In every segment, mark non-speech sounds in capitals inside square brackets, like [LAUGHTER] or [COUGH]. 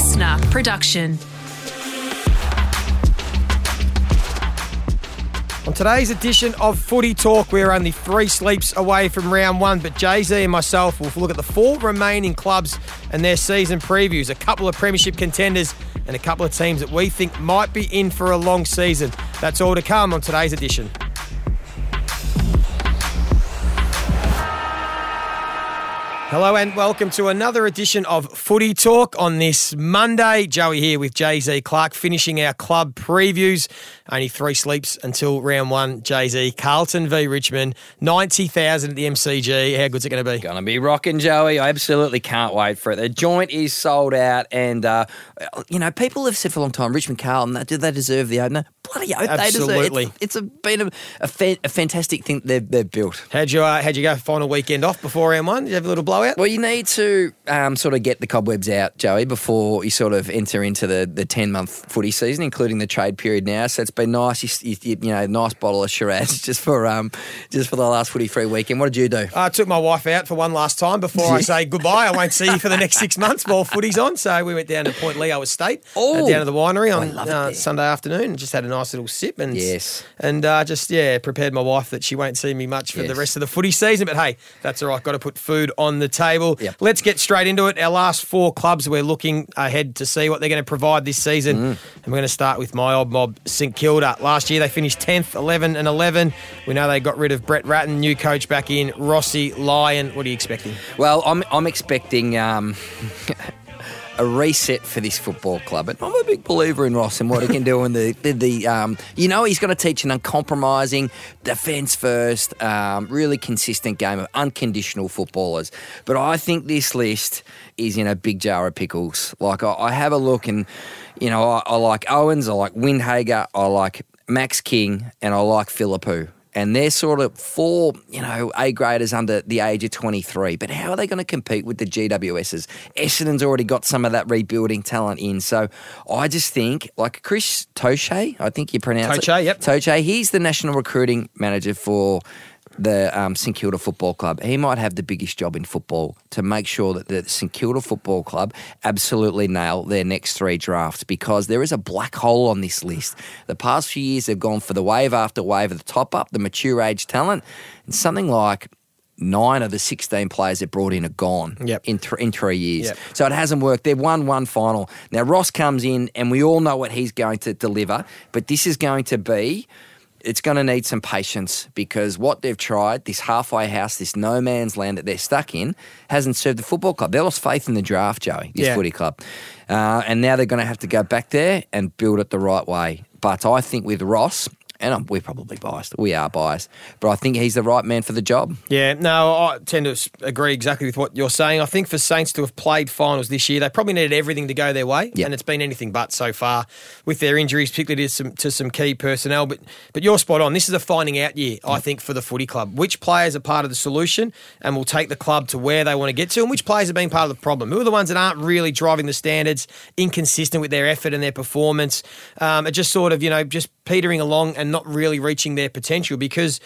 listener production. On today's edition of Footy Talk, we're only three sleeps away from round one, but Jay Z and myself will look at the four remaining clubs and their season previews, a couple of premiership contenders, and a couple of teams that we think might be in for a long season. That's all to come on today's edition. Hello and welcome to another edition of Footy Talk on this Monday. Joey here with Jay Z Clark, finishing our club previews. Only three sleeps until round one. Jay Z, Carlton v Richmond, ninety thousand at the MCG. How good's it going to be? Going to be rocking, Joey. I absolutely can't wait for it. The joint is sold out, and uh, you know people have said for a long time, Richmond Carlton, do they deserve the opener? Bloody oath, they deserve. Absolutely. It's, it's a, been a, a, fa- a fantastic thing they've, they've built. How'd you uh, how'd you go final weekend off before round one? Did you have a little blowout? Well, you need to um, sort of get the cobwebs out, Joey, before you sort of enter into the, the 10 month footy season, including the trade period now. So it's been nice, you, you, you know, nice bottle of Shiraz [LAUGHS] just for um, just for the last footy free weekend. What did you do? I took my wife out for one last time before I [LAUGHS] say goodbye. I won't see you for the next six months while footy's on. So we went down to Point Leo Estate, uh, Oh. down to the winery on love uh. Sunday afternoon, and just had a nice little sip. And Yes. and uh, just yeah, prepared my wife that she won't see me much for the rest of the footy season. But hey, that's all right. Got to put food on the table. Yep. Let's get straight into it. Our last four clubs, we're looking ahead to see what they're going to provide this season, Mm. and we're going to start with my old mob, St Kilda. Last year they finished tenth, eleven and eleven. We know they got rid of Brett Ratten, new coach back in, Rossi Lyon. What are you expecting? Well, I'm, I'm expecting um, [LAUGHS] a reset for this football club. And I'm a big believer in Ross and what he can do in the, [LAUGHS] the, the um, you know, he's going to teach an uncompromising, defence first, um, really consistent game of unconditional footballers. But I think this list is in a big jar of pickles. Like, I, I have a look and, you know, I, I like Owens, I like Windhager, I like Max King, and I like Phillipou. And they're sort of four, you know, A graders under the age of 23. But how are they going to compete with the GWSs? Essendon's already got some of that rebuilding talent in. So I just think, like Chris Toce, I think you pronounce it. Toce, yep. Toce, he's the national recruiting manager for the um, St Kilda Football Club. He might have the biggest job in football to make sure that the St Kilda Football Club absolutely nail their next three drafts because there is a black hole on this list. The past few years they've gone for the wave after wave of the top up, the mature age talent, and something like nine of the 16 players they brought in are gone Yep. in, th- in three years. Yep. So it hasn't worked. They've won one final. Now Ross comes in and we all know what he's going to deliver, but this is going to be it's going to need some patience because what they've tried, this halfway house, this no man's land that they're stuck in, hasn't served the football club. They lost faith in the draft, Joey, this Yeah. footy club. Uh, and now they're going to have to go back there and build it the right way. But I think with Ross, and I'm, we're probably biased, we are biased, but I think he's the right man for the job. Yeah, no, I tend to agree exactly with what you're saying. I think for Saints to have played finals this year, they probably needed everything to go their way, Yeah. and it's been anything but so far with their injuries, particularly to some to some key personnel. But but you're spot on. This is a finding out year, I think, for the footy club. Which players are part of the solution and will take the club to where they want to get to, and which players have been part of the problem? Who are the ones that aren't really driving the standards, inconsistent with their effort and their performance, um, are just sort of you know just petering along and not really reaching their potential because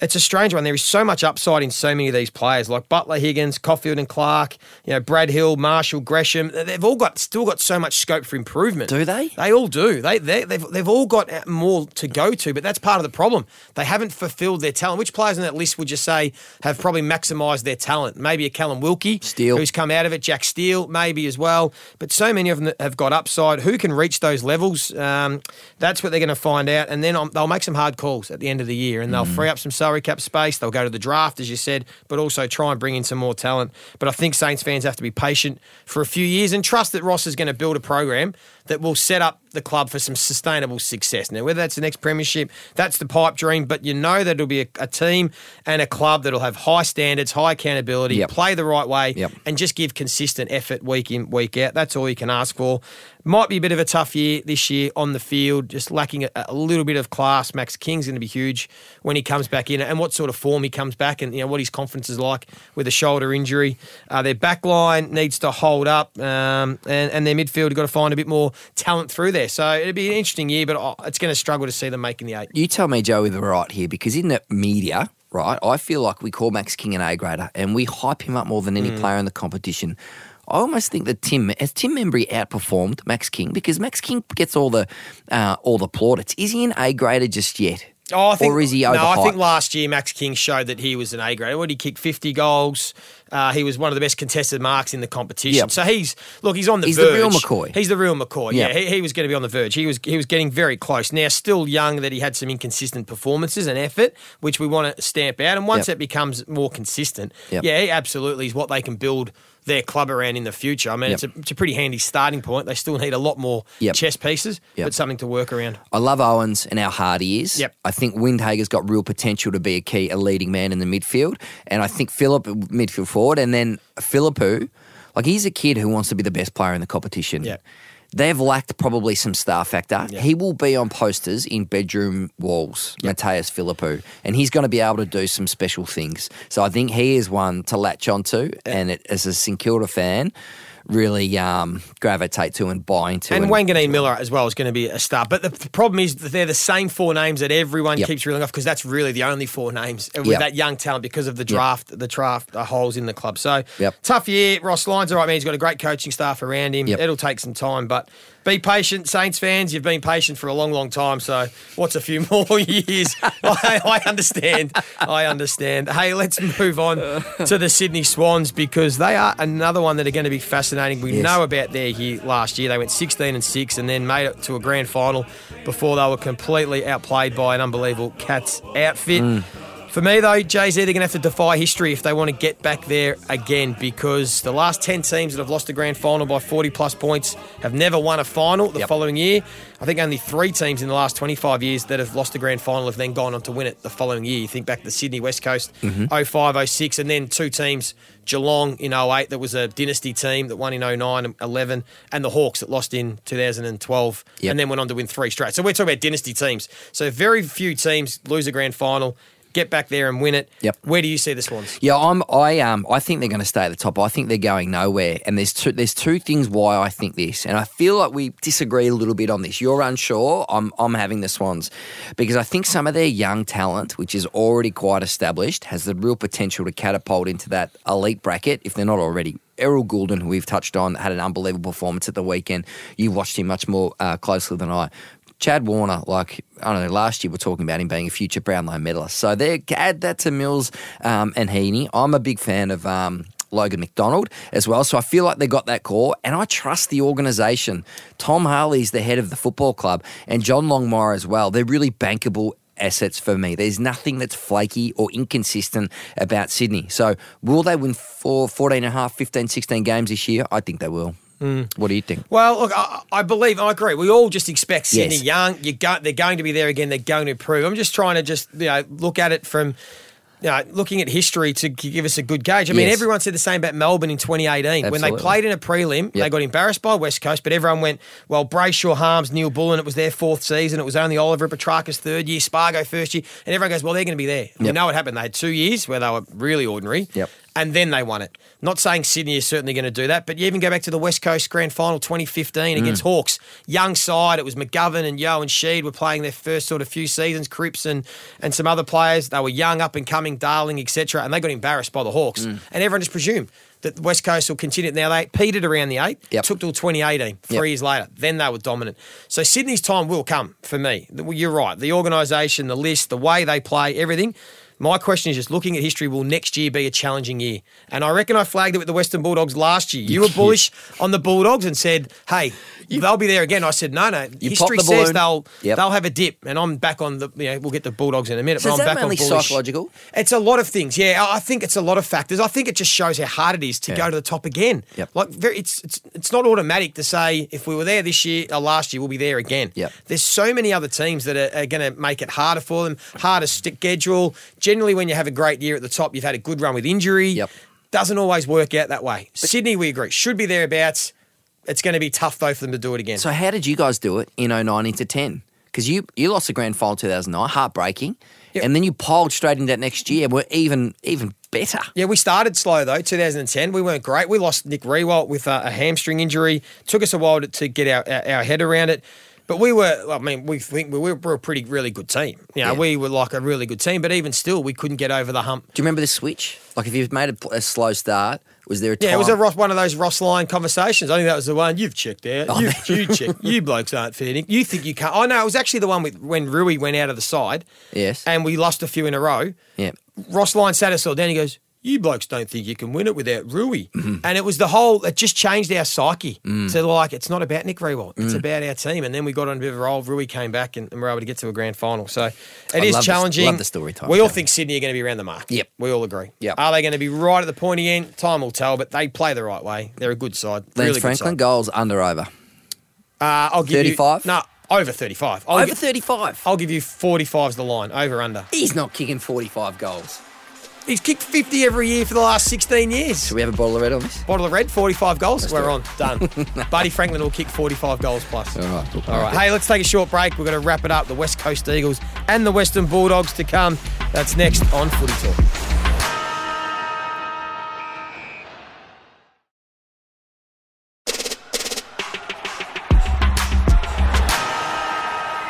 it's a strange one. There is so much upside in so many of these players, like Butler, Higgins, Coffield, and Clark. You know, Brad Hill, Marshall, Gresham. They've all got still got so much scope for improvement. Do they? They all do. They, they they've they've all got more to go to, but that's part of the problem. They haven't fulfilled their talent. Which players on that list would you say have probably maximised their talent? Maybe a Callum Wilkie, Steele. who's come out of it. Jack Steele, maybe as well. But so many of them have got upside. Who can reach those levels? Um, that's what they're going to find out, and then um, they'll make some hard calls at the end of the year, and they'll free up some salary cap space. They'll go to the draft, as you said, but also try and bring in some more talent. But I think Saints fans have to be patient for a few years and trust that Ross is going to build a program that will set up the club for some sustainable success. Now, whether that's the next premiership, that's the pipe dream, but you know that it'll be a, a team and a club that'll have high standards, high accountability, Yep. play the right way, Yep. and just give consistent effort week in, week out. That's all you can ask for. Might be a bit of a tough year this year on the field, just lacking a, a little bit of class. Max King's going to be huge when he comes back in, and what sort of form he comes back, and you know what his confidence is like with a shoulder injury. Uh, their back line needs to hold up, um, and, and their midfield have got to find a bit more talent through there. So it'll be an interesting year, but it's going to struggle to see them making the eight. You tell me, Joey, the right here, because in the media, right, I feel like we call Max King an A grader and we hype him up more than any player in the competition. I almost think that Tim has Tim Membrey outperformed Max King because Max King gets all the uh, all the plaudits. Is he an A grader just yet? Oh, I think, or is he no, I think last year Max King showed that he was an A grade. What he kicked fifty goals. Uh, he was one of the best contested marks in the competition. Yep. So he's look, he's on the verge. He's the real McCoy. He's the real McCoy. Yep. Yeah, he, he was going to be on the verge. He was he was getting very close. Now, still young, that he had some inconsistent performances and effort, which we want to stamp out. And once Yep. it becomes more consistent, yeah, he absolutely is what they can build their club around in the future. I mean, Yep. it's, a, it's a pretty handy starting point. They still need a lot more Yep. chess pieces, Yep. but something to work around. I love Owens and how hard he is. Yep. I think Windhager's got real potential to be a key, a leading man in the midfield. And I think Philip, midfield forward, and then Phillipou, like he's a kid who wants to be the best player in the competition. Yep. They've lacked probably some star factor. Yep. He will be on posters in bedroom walls, Mattaes Phillipou, and he's going to be able to do some special things. So I think he is one to latch onto, and it, as a St Kilda fan, really um, gravitate to and buy into. And Wanganeen-Milera as well is going to be a star. But the, the problem is that they're the same four names that everyone Yep. keeps reeling off because that's really the only four names with Yep. that young talent because of the draft, the draft uh, holes in the club. So Yep. tough year. Ross Lyons, all right, man. He's got a great coaching staff around him. Yep. It'll take some time, but be patient, Saints fans. You've been patient for a long, long time. So what's a few [LAUGHS] more years? I, I understand. I understand. Hey, let's move on to the Sydney Swans because they are another one that are going to be fascinating. We Yes. know about their year last year. They went 16 and 6 and then made it to a grand final before they were completely outplayed by an unbelievable Cats outfit. Mm. For me, though, Jay Z, they're going to have to defy history if they want to get back there again because the last 10 teams that have lost a grand final by 40 plus points have never won a final the Yep. following year. I think only three teams in the last 25 years that have lost a grand final have then gone on to win it the following year. You think back to the Sydney West Coast, Mm-hmm. 05, 06, and then two teams, Geelong in 08, that was a dynasty team that won in 09 and 11, and the Hawks that lost in 2012 Yep. and then went on to win three straight. So we're talking about dynasty teams. So very few teams lose a grand final, get back there and win it. Yep. Where do you see the Swans? Yeah, I'm. I um. I think they're going to stay at the top. I think they're going nowhere. And there's two. There's two things why I think this. And I feel like we disagree a little bit on this. You're unsure. I'm. I'm having the Swans because I think some of their young talent, which is already quite established, has the real potential to catapult into that elite bracket if they're not already. Errol Gulden, who we've touched on, had an unbelievable performance at the weekend. You watched him much more uh, closely than I. Chad Warner, like I don't know, last year we're talking about him being a future Brownlow medalist. So there, add that to Mills um, and Heeney. I'm a big fan of um, Logan McDonald as well. So I feel like they got that core, and I trust the organisation. Tom Harley's the head of the football club, and John Longmire as well. They're really bankable assets for me. There's nothing that's flaky or inconsistent about Sydney. So will they win four, 14 and a half, 15, 16 games this year? I think they will. Mm. What do you think? Well, look, I, I believe, I agree. We all just expect Sydney Yes. young. You go, they're going to be there again. They're going to improve. I'm just trying to just you know look at it from. You know, looking at history to give us a good gauge. I mean, Yes. everyone said the same about Melbourne in 2018. When they played in a prelim, they got embarrassed by West Coast, but everyone went, well, Brayshaw, Harmes, Neil Bullen, it was their fourth season. It was only Oliver Petracca's third year, Spargo first year. And everyone goes, well, they're going to be there. We know what happened. They had two years where they were really ordinary Yep. And then they won it. Not saying Sydney is certainly going to do that, but you even go back to the West Coast Grand Final 2015 Mm. against Hawks. Young side, it was McGovern and Yeo and Sheed were playing their first sort of few seasons, Cripps and, and some other players. They were young, up and coming, Darling, etc. And they got embarrassed by the Hawks. Mm. And everyone just presumed that the West Coast will continue. Now, they petered around the eight, Yep. took till 2018, three Yep. years later. Then they were dominant. So Sydney's time will come for me. You're right. The organisation, the list, the way they play, everything. My question is just looking at history, will next year be a challenging year? And I reckon I flagged it with the Western Bulldogs last year. You were bullish on the Bulldogs and said, hey, they'll be there again. I said, no, no. You history the says they'll Yep. they'll have a dip. And I'm back on the, you know, we'll get the Bulldogs in a minute, So but I'm back mainly on bullish. psychological? It's a lot of things. Yeah, I I think it's a lot of factors. I think it just shows how hard it is to Yeah. go to the top again. Yep. Like very, it's it's it's not automatic to say if we were there this year or last year, we'll be there again. Yep. There's so many other teams that are, are going to make it harder for them, harder schedule. Generally, when you have a great year at the top, you've had a good run with injury. Yep. Doesn't always work out that way. Sydney, we agree, should be thereabouts. It's going to be tough though for them to do it again. So how did you guys do it in 09 into 10? Because you, you lost the grand final 2009, heartbreaking. Yep. And then you piled straight into that next year. We're even even better. Yeah, we started slow though. 2010, we weren't great. We lost Nick Riewoldt with a, a hamstring injury. Took us a while to, to get our, our, our head around it. But we were, I mean, we think we were, we're a pretty, really good team. You know, Yeah. we were like a really good team, but even still, we couldn't get over the hump. Do you remember the switch? Like if you've made a, a slow start, Was there a time? Yeah, it was a Ross, one of those Ross Lyon conversations. I think that was the one you've checked out. Oh, you, you check. [LAUGHS] You blokes aren't. Nick. You think you can't? Oh no, it was actually the one with when Roo went out of the side. Yes. and we lost a few in a row. yeah. Ross Lyon sat us all down. He goes, "You blokes don't think you can win it without Roo," Mm-hmm. and it was the whole. It just changed our psyche Mm. to like it's not about Nick Riewoldt, it's about our team. And then we got on a bit of a roll. Roo came back and, and we were able to get to a grand final. So it I is love the- challenging. love the story time, We all think Sydney are going to be around the mark. Yep. we all agree. Yep. Are they going to be right at the pointy end? Time will tell. But they play the right way. They're a good side. Lance really Franklin Good goals under over. Uh, I'll give 35? You, no, over thirty-five. I'll over gi- 35. I'll give you 45's the line. Over under. He's not kicking 45 goals. He's kicked 50 every year for the last 16 years. Do we have a bottle of red on this? Bottle of red, 45 goals. We're do on. Done. [LAUGHS] Buddy Franklin will kick 45 goals plus. All right. look, All right. Hey, let's take a short break. We're going to wrap it up. The West Coast Eagles and the Western Bulldogs to come. That's next on Footy Talk.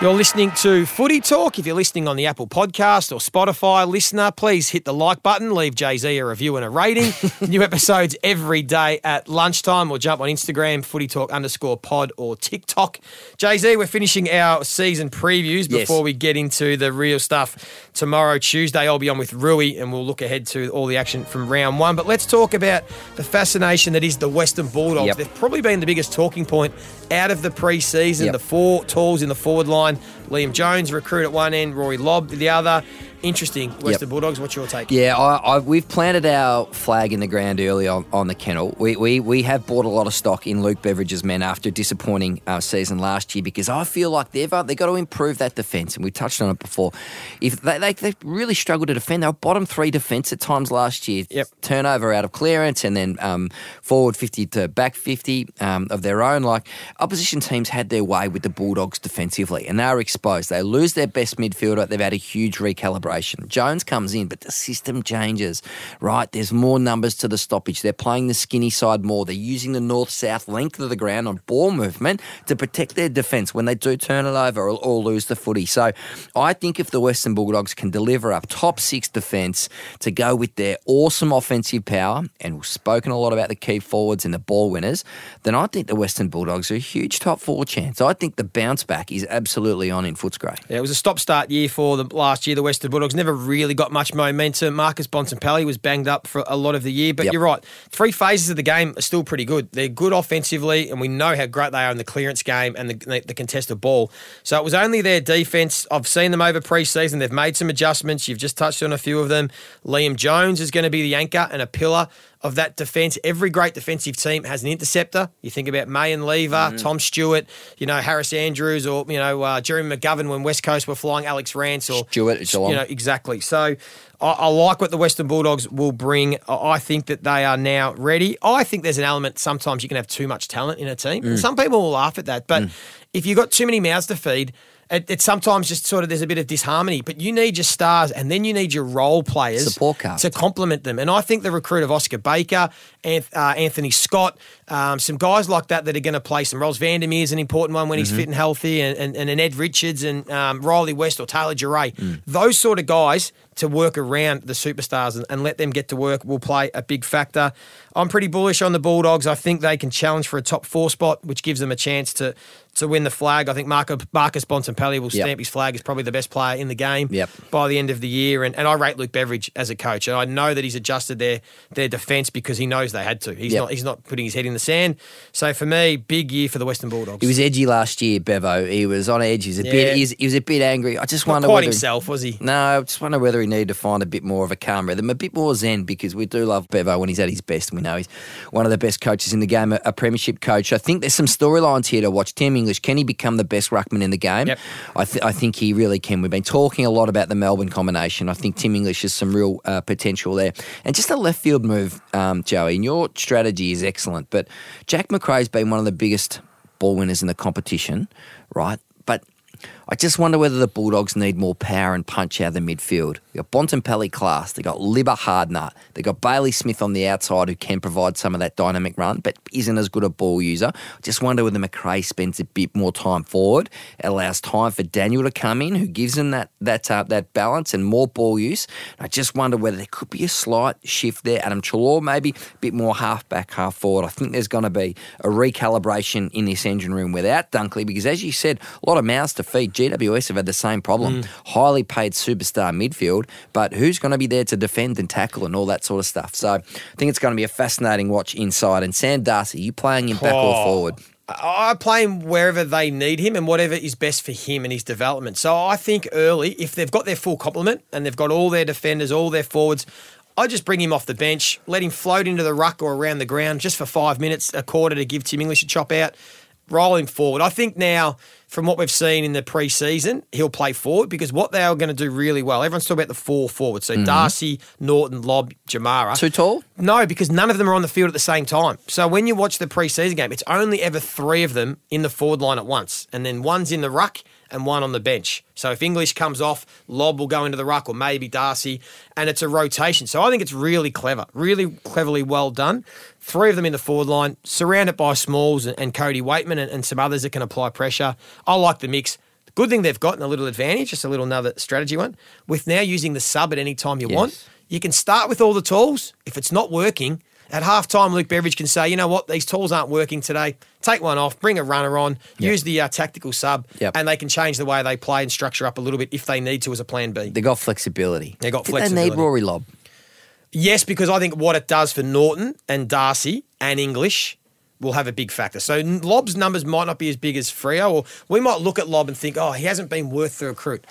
You're listening to Footy Talk. If you're listening on the Apple Podcast or Spotify, listener, please hit the like button, leave Jay Z a review and a rating. [LAUGHS] New episodes every day at lunchtime or jump on Instagram, Footy Talk underscore pod or TikTok. Jay Z, we're finishing our season previews Yes. before we get into the real stuff. Tomorrow, Tuesday, I'll be on with Roo and we'll look ahead to all the action from round one. But let's talk about the fascination that is the Western Bulldogs. Yep. They've probably been the biggest talking point out of the pre-season. Yep. The four talls in the forward line one. Liam Jones, recruit at one end, Rory Lobb the other. Interesting. Western Bulldogs, what's your take? Yeah, I, I, we've planted our flag in the ground early on, on the kennel. We, we we have bought a lot of stock in Luke Beveridge's men after a disappointing uh, season last year because I feel like they've uh, they got to improve that defence, and we touched on it before. If they, they they really struggled to defend, they were bottom three defence at times last year. Yep. Turnover out of clearance, and then um, forward fifty to back fifty um, of their own. Like opposition teams had their way with the Bulldogs defensively, and they are exposed. They lose their best midfielder. They've had a huge recalibration. Jones comes in, but the system changes, right? There's more numbers to the stoppage. They're playing the skinny side more. They're using the north south length of the ground on ball movement to protect their defence when they do turn it over or, or lose the footy. So I think if the Western Bulldogs can deliver up top six defence to go with their awesome offensive power, and we've spoken a lot about the key forwards and the ball winners, then I think the Western Bulldogs are a huge top four chance. I think the bounce back is absolutely on in Footscray. Yeah, it was a stop-start year for them last year. The Western Bulldogs never really got much momentum. Marcus Bontempelli was banged up for a lot of the year, but Yep. you're right. Three phases of the game are still pretty good. They're good offensively, and we know how great they are in the clearance game and the, the contested ball. So it was only their defense. I've seen them over pre-season. They've made some adjustments. You've just touched on a few of them. Liam Jones is going to be the anchor and a pillar of that defence. Every great defensive team has an interceptor. You think about May and Lever, Mm-hmm. Tom Stewart, you know Harris Andrews, or you know uh, Jeremy McGovern when West Coast were flying Alex Rance, or Stewart. You know exactly. So I, I like what the Western Bulldogs will bring. I think that they are now ready. I think there's an element. Sometimes you can have too much talent in a team. Mm. Some people will laugh at that, but if you've got too many mouths to feed. It, it sometimes just sort of there's a bit of disharmony, but you need your stars and then you need your role players Support cast. to complement them. And I think the recruit of Oscar Baker, Anth- uh, Anthony Scott, um, some guys like that that are going to play some roles. Vandermeer is an important one when he's fit and healthy, and, and, and an Ed Richards and um, Rhylee West or Taylor Duryea. Those sort of guys to work around the superstars and, and let them get to work will play a big factor. I'm pretty bullish on the Bulldogs. I think they can challenge for a top four spot, which gives them a chance to to win the flag. I think Marco, Marcus Bontempelli will Yep. stamp his flag as probably the best player in the game Yep. by the end of the year. And, and I rate Luke Beveridge as a coach. And I know that he's adjusted their their defence because he knows they had to. He's Yep. not he's not putting his head in the sand. So for me, big year for the Western Bulldogs. He was edgy last year, Bevo. He was on edge. He was a Yeah. bit. He was, he was a bit angry. I just not wonder quite whether himself, was he? No, I just wonder whether he needed to find a bit more of a calm rhythm, a bit more zen, because we do love Bevo when he's at his best. We know he's one of the best coaches in the game, a, a premiership coach. I think there's some storylines here to watch. Tim English, can he become the best ruckman in the game? Yep. I, th- I think he really can. We've been talking a lot about the Melbourne combination. I think Tim English has some real uh, potential there. And just a left field move, um, Joey, and your strategy is excellent. But Jack Macrae's been one of the biggest ball winners in the competition, right? But I just wonder whether the Bulldogs need more power and punch out of the midfield. They got Bontempelli class, they got Libba Hardnut, they got Bailey Smith on the outside who can provide some of that dynamic run, but isn't as good a ball user. I just wonder whether Macrae spends a bit more time forward, it allows time for Daniel to come in, who gives them that that uh, that balance and more ball use. I just wonder whether there could be a slight shift there. Adam Treloar maybe a bit more half back, half forward. I think there's going to be a recalibration in this engine room without Dunkley because, as you said, a lot of mouths to feed. GWS have had the same problem. Mm. Highly paid superstar midfield, but who's going to be there to defend and tackle and all that sort of stuff? So I think it's going to be a fascinating watch inside. And Sam Darcy, you playing him back or Oh. forward? I I play him wherever they need him and whatever is best for him and his development. So I think early, if they've got their full complement and they've got all their defenders, all their forwards, I just bring him off the bench, let him float into the ruck or around the ground just for five minutes, a quarter to give Tim English a chop out, roll him forward. I think now, from what we've seen in the pre-season, he'll play forward because what they are going to do really well. Everyone's talking about the four forwards. So mm-hmm. Darcy, Norton, Lobb, Jamarra. Too tall? No, because none of them are on the field at the same time. So when you watch the preseason game, it's only ever three of them in the forward line at once, and then one's in the ruck and one on the bench. So if English comes off, Lobb will go into the ruck, or maybe Darcy, and it's a rotation. So I think it's really clever, really cleverly well done. Three of them in the forward line, surrounded by Smalls and, and Cody Weightman and, and some others that can apply pressure. I like the mix. Good thing they've gotten a little advantage, just a little another strategy one, with now using the sub at any time you Yes. want. You can start with all the tools. If it's not working, at half time, Luke Beveridge can say, you know what, these tools aren't working today. Take one off, bring a runner on, use the uh, tactical sub, Yep. and they can change the way they play and structure up a little bit if they need to as a plan B. They got flexibility. They got Did flexibility. They need Rory Lobb. Yes, because I think what it does for Norton and Darcy and English will have a big factor. So Lobb's numbers might not be as big as Freo, or we might look at Lobb and think, oh, he hasn't been worth the recruit.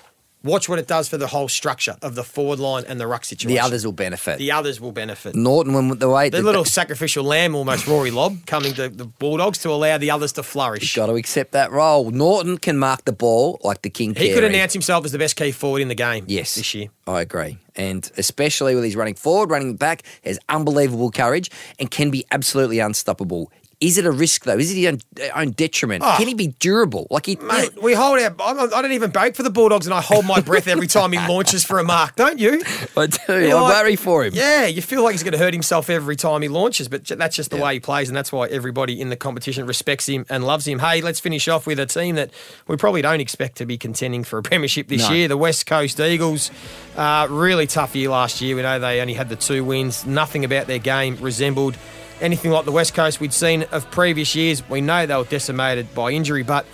Watch what it does for the whole structure of the forward line and the ruck situation. The others will benefit. the others will benefit. Norton, when the way The little sacrificial lamb, almost Rory Lobb, coming to the Bulldogs to allow the others to flourish. got to accept that role. Norton can mark the ball like the king. He could announce himself as the best key forward in the game. Yes, this year. I agree, and especially with his running forward, running back, has unbelievable courage and can be absolutely unstoppable. Is it a risk though? Is it his own, own detriment? Oh. Can he be durable? Like he, Mate, we hold our. I'm- I don't even bake for the Bulldogs, and I hold my breath every time he launches for a mark. Don't you? I do. You're I like- worry for him. Yeah, you feel like he's going to hurt himself every time he launches, but that's just the way he plays, and that's why everybody in the competition respects him and loves him. Hey, let's finish off with a team that we probably don't expect to be contending for a premiership this No. year. The West Coast Eagles, uh, really tough year last year. We know they only had the two wins. Nothing about their game resembled anything like the West Coast we'd seen of previous years. We know they were decimated by injury, but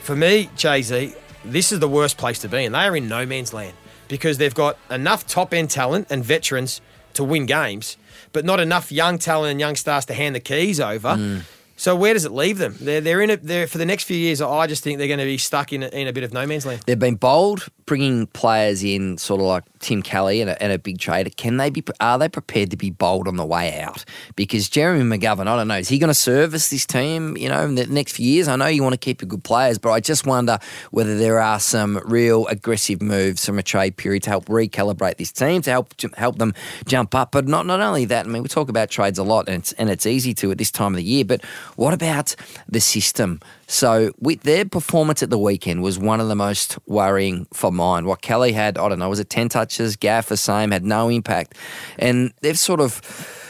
for me, Jay Z, this is the worst place to be, and they are in no man's land because they've got enough top end talent and veterans to win games, but not enough young talent and young stars to hand the keys over. Mm. So where does it leave them? They're they're in it. They're for the next few years. I just think they're going to be stuck in a, in a bit of no man's land. They've been bold, bringing players in, sort of like Tim Kelly and a, and a big trader. Can they be? Are they prepared to be bold on the way out? Because Jeremy McGovern, I don't know, is he going to service this team? You know, in the next few years. I know you want to keep your good players, but I just wonder whether there are some real aggressive moves from a trade period to help recalibrate this team, to help help them jump up. But not not only that. I mean, we talk about trades a lot, and it's and it's easy to at this time of the year. But what about the system? So with their performance at the weekend was one of the most worrying for mine. What Kelly had, I don't know, was it ten touches? Gaff the same, had no impact, and they've sort of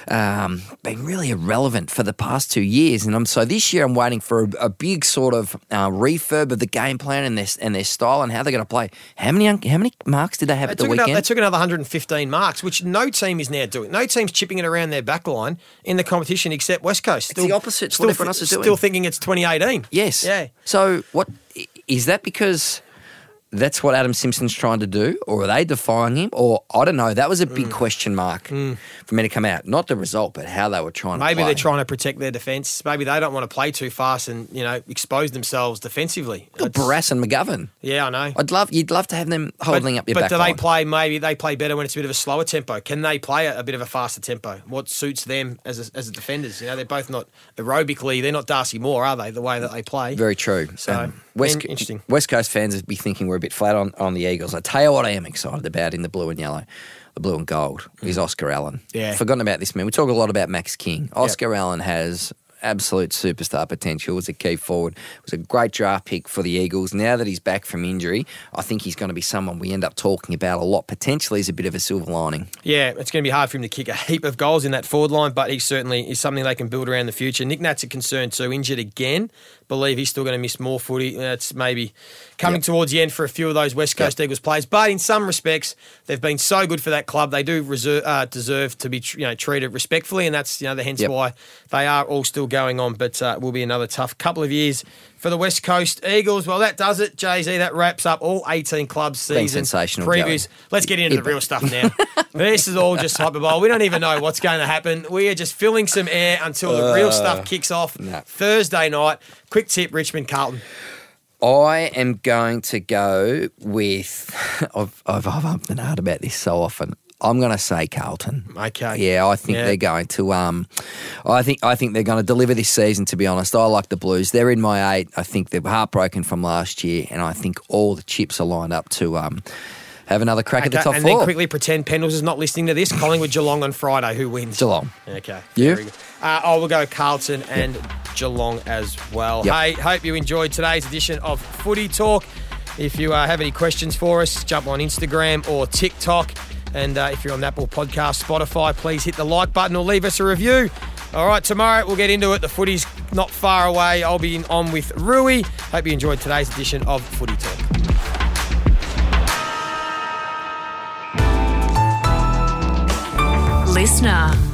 um, been really irrelevant for the past two years. And I'm so this year I'm waiting for a, a big sort of uh, refurb of the game plan and their and their style and how they're going to play. How many how many marks did they have They at the took, another, weekend? they took another 115 marks, which no team is now doing. No team's chipping it around their back line in the competition except West Coast. It's the opposite Still, what everyone else is doing. Still thinking it's 2018. Yes. Yeah. So what is that because that's what Adam Simpson's trying to do, or are they defying him? Or I don't know. That was a Mm. big question mark for me to come out. Not the result, but how they were trying to Maybe they're trying to protect their defence. Maybe they don't want to play too fast and you know expose themselves defensively. Barrass and McGovern. Yeah, I know. I'd love you'd love to have them holding up your but do line. they play? Maybe they play better when it's a bit of a slower tempo. Can they play a, a bit of a faster tempo? What suits them as a, as a defenders? You know, they're both not aerobically. They're not Darcy Moore, are they? The way that they play. Very true. So, Um, West, in- interesting. West Coast fans would be thinking we're a bit flat on, on the Eagles. I tell you what, I am excited about in the blue and yellow, the blue and gold is Oscar Allen. Mm. Yeah. forgotten about this man. We talk a lot about Max King. Oscar Allen has absolute superstar potential. Was a key forward. Was a great draft pick for the Eagles. Now that he's back from injury, I think he's going to be someone we end up talking about a lot. Potentially, is a bit of a silver lining. Yeah, it's going to be hard for him to kick a heap of goals in that forward line, but he certainly is something they can build around the future. Nic Nat's a concern too, injured again. Believe he's still going to miss more footy. That's maybe coming Yep. towards the end for a few of those West Coast Eagles players. But in some respects, they've been so good for that club. They do reserve, uh, deserve to be you know treated respectfully, and that's you know the hence Yep. why they are all still going on. But uh, it will be another tough couple of years for the West Coast Eagles. Well, that does it, Jay Z. That wraps up all 18 clubs season sensational, previews. Let's get into the real stuff now. [LAUGHS] this is all just hyperbole. We don't even know what's going to happen. We are just filling some air until the real stuff kicks off no. Thursday night. Quick tip, Richmond Carlton. I am going to go with. [LAUGHS] I've, I've, I've been hard about this so often. I'm going to say Carlton. Okay. Yeah, I think Yeah. they're going to. Um, I think I think they're going to deliver this season. To be honest, I like the Blues. They're in my eight. I think they're heartbroken from last year, and I think all the chips are lined up to um, have another crack at the Okay, top and four. then quickly pretend Pendles is not listening to this. Collingwood Geelong on Friday. Who wins? Geelong. Okay. You? Uh, oh, we'll go Carlton and Geelong as well. Yep. Hey, hope you enjoyed today's edition of Footy Talk. If you uh, have any questions for us, jump on Instagram or TikTok. And uh, if you're on Apple Podcast, Spotify, please hit the like button or leave us a review. All right, tomorrow we'll get into it. The footy's not far away. I'll be in- on with Roo. Hope you enjoyed today's edition of Footy Talk. Listener.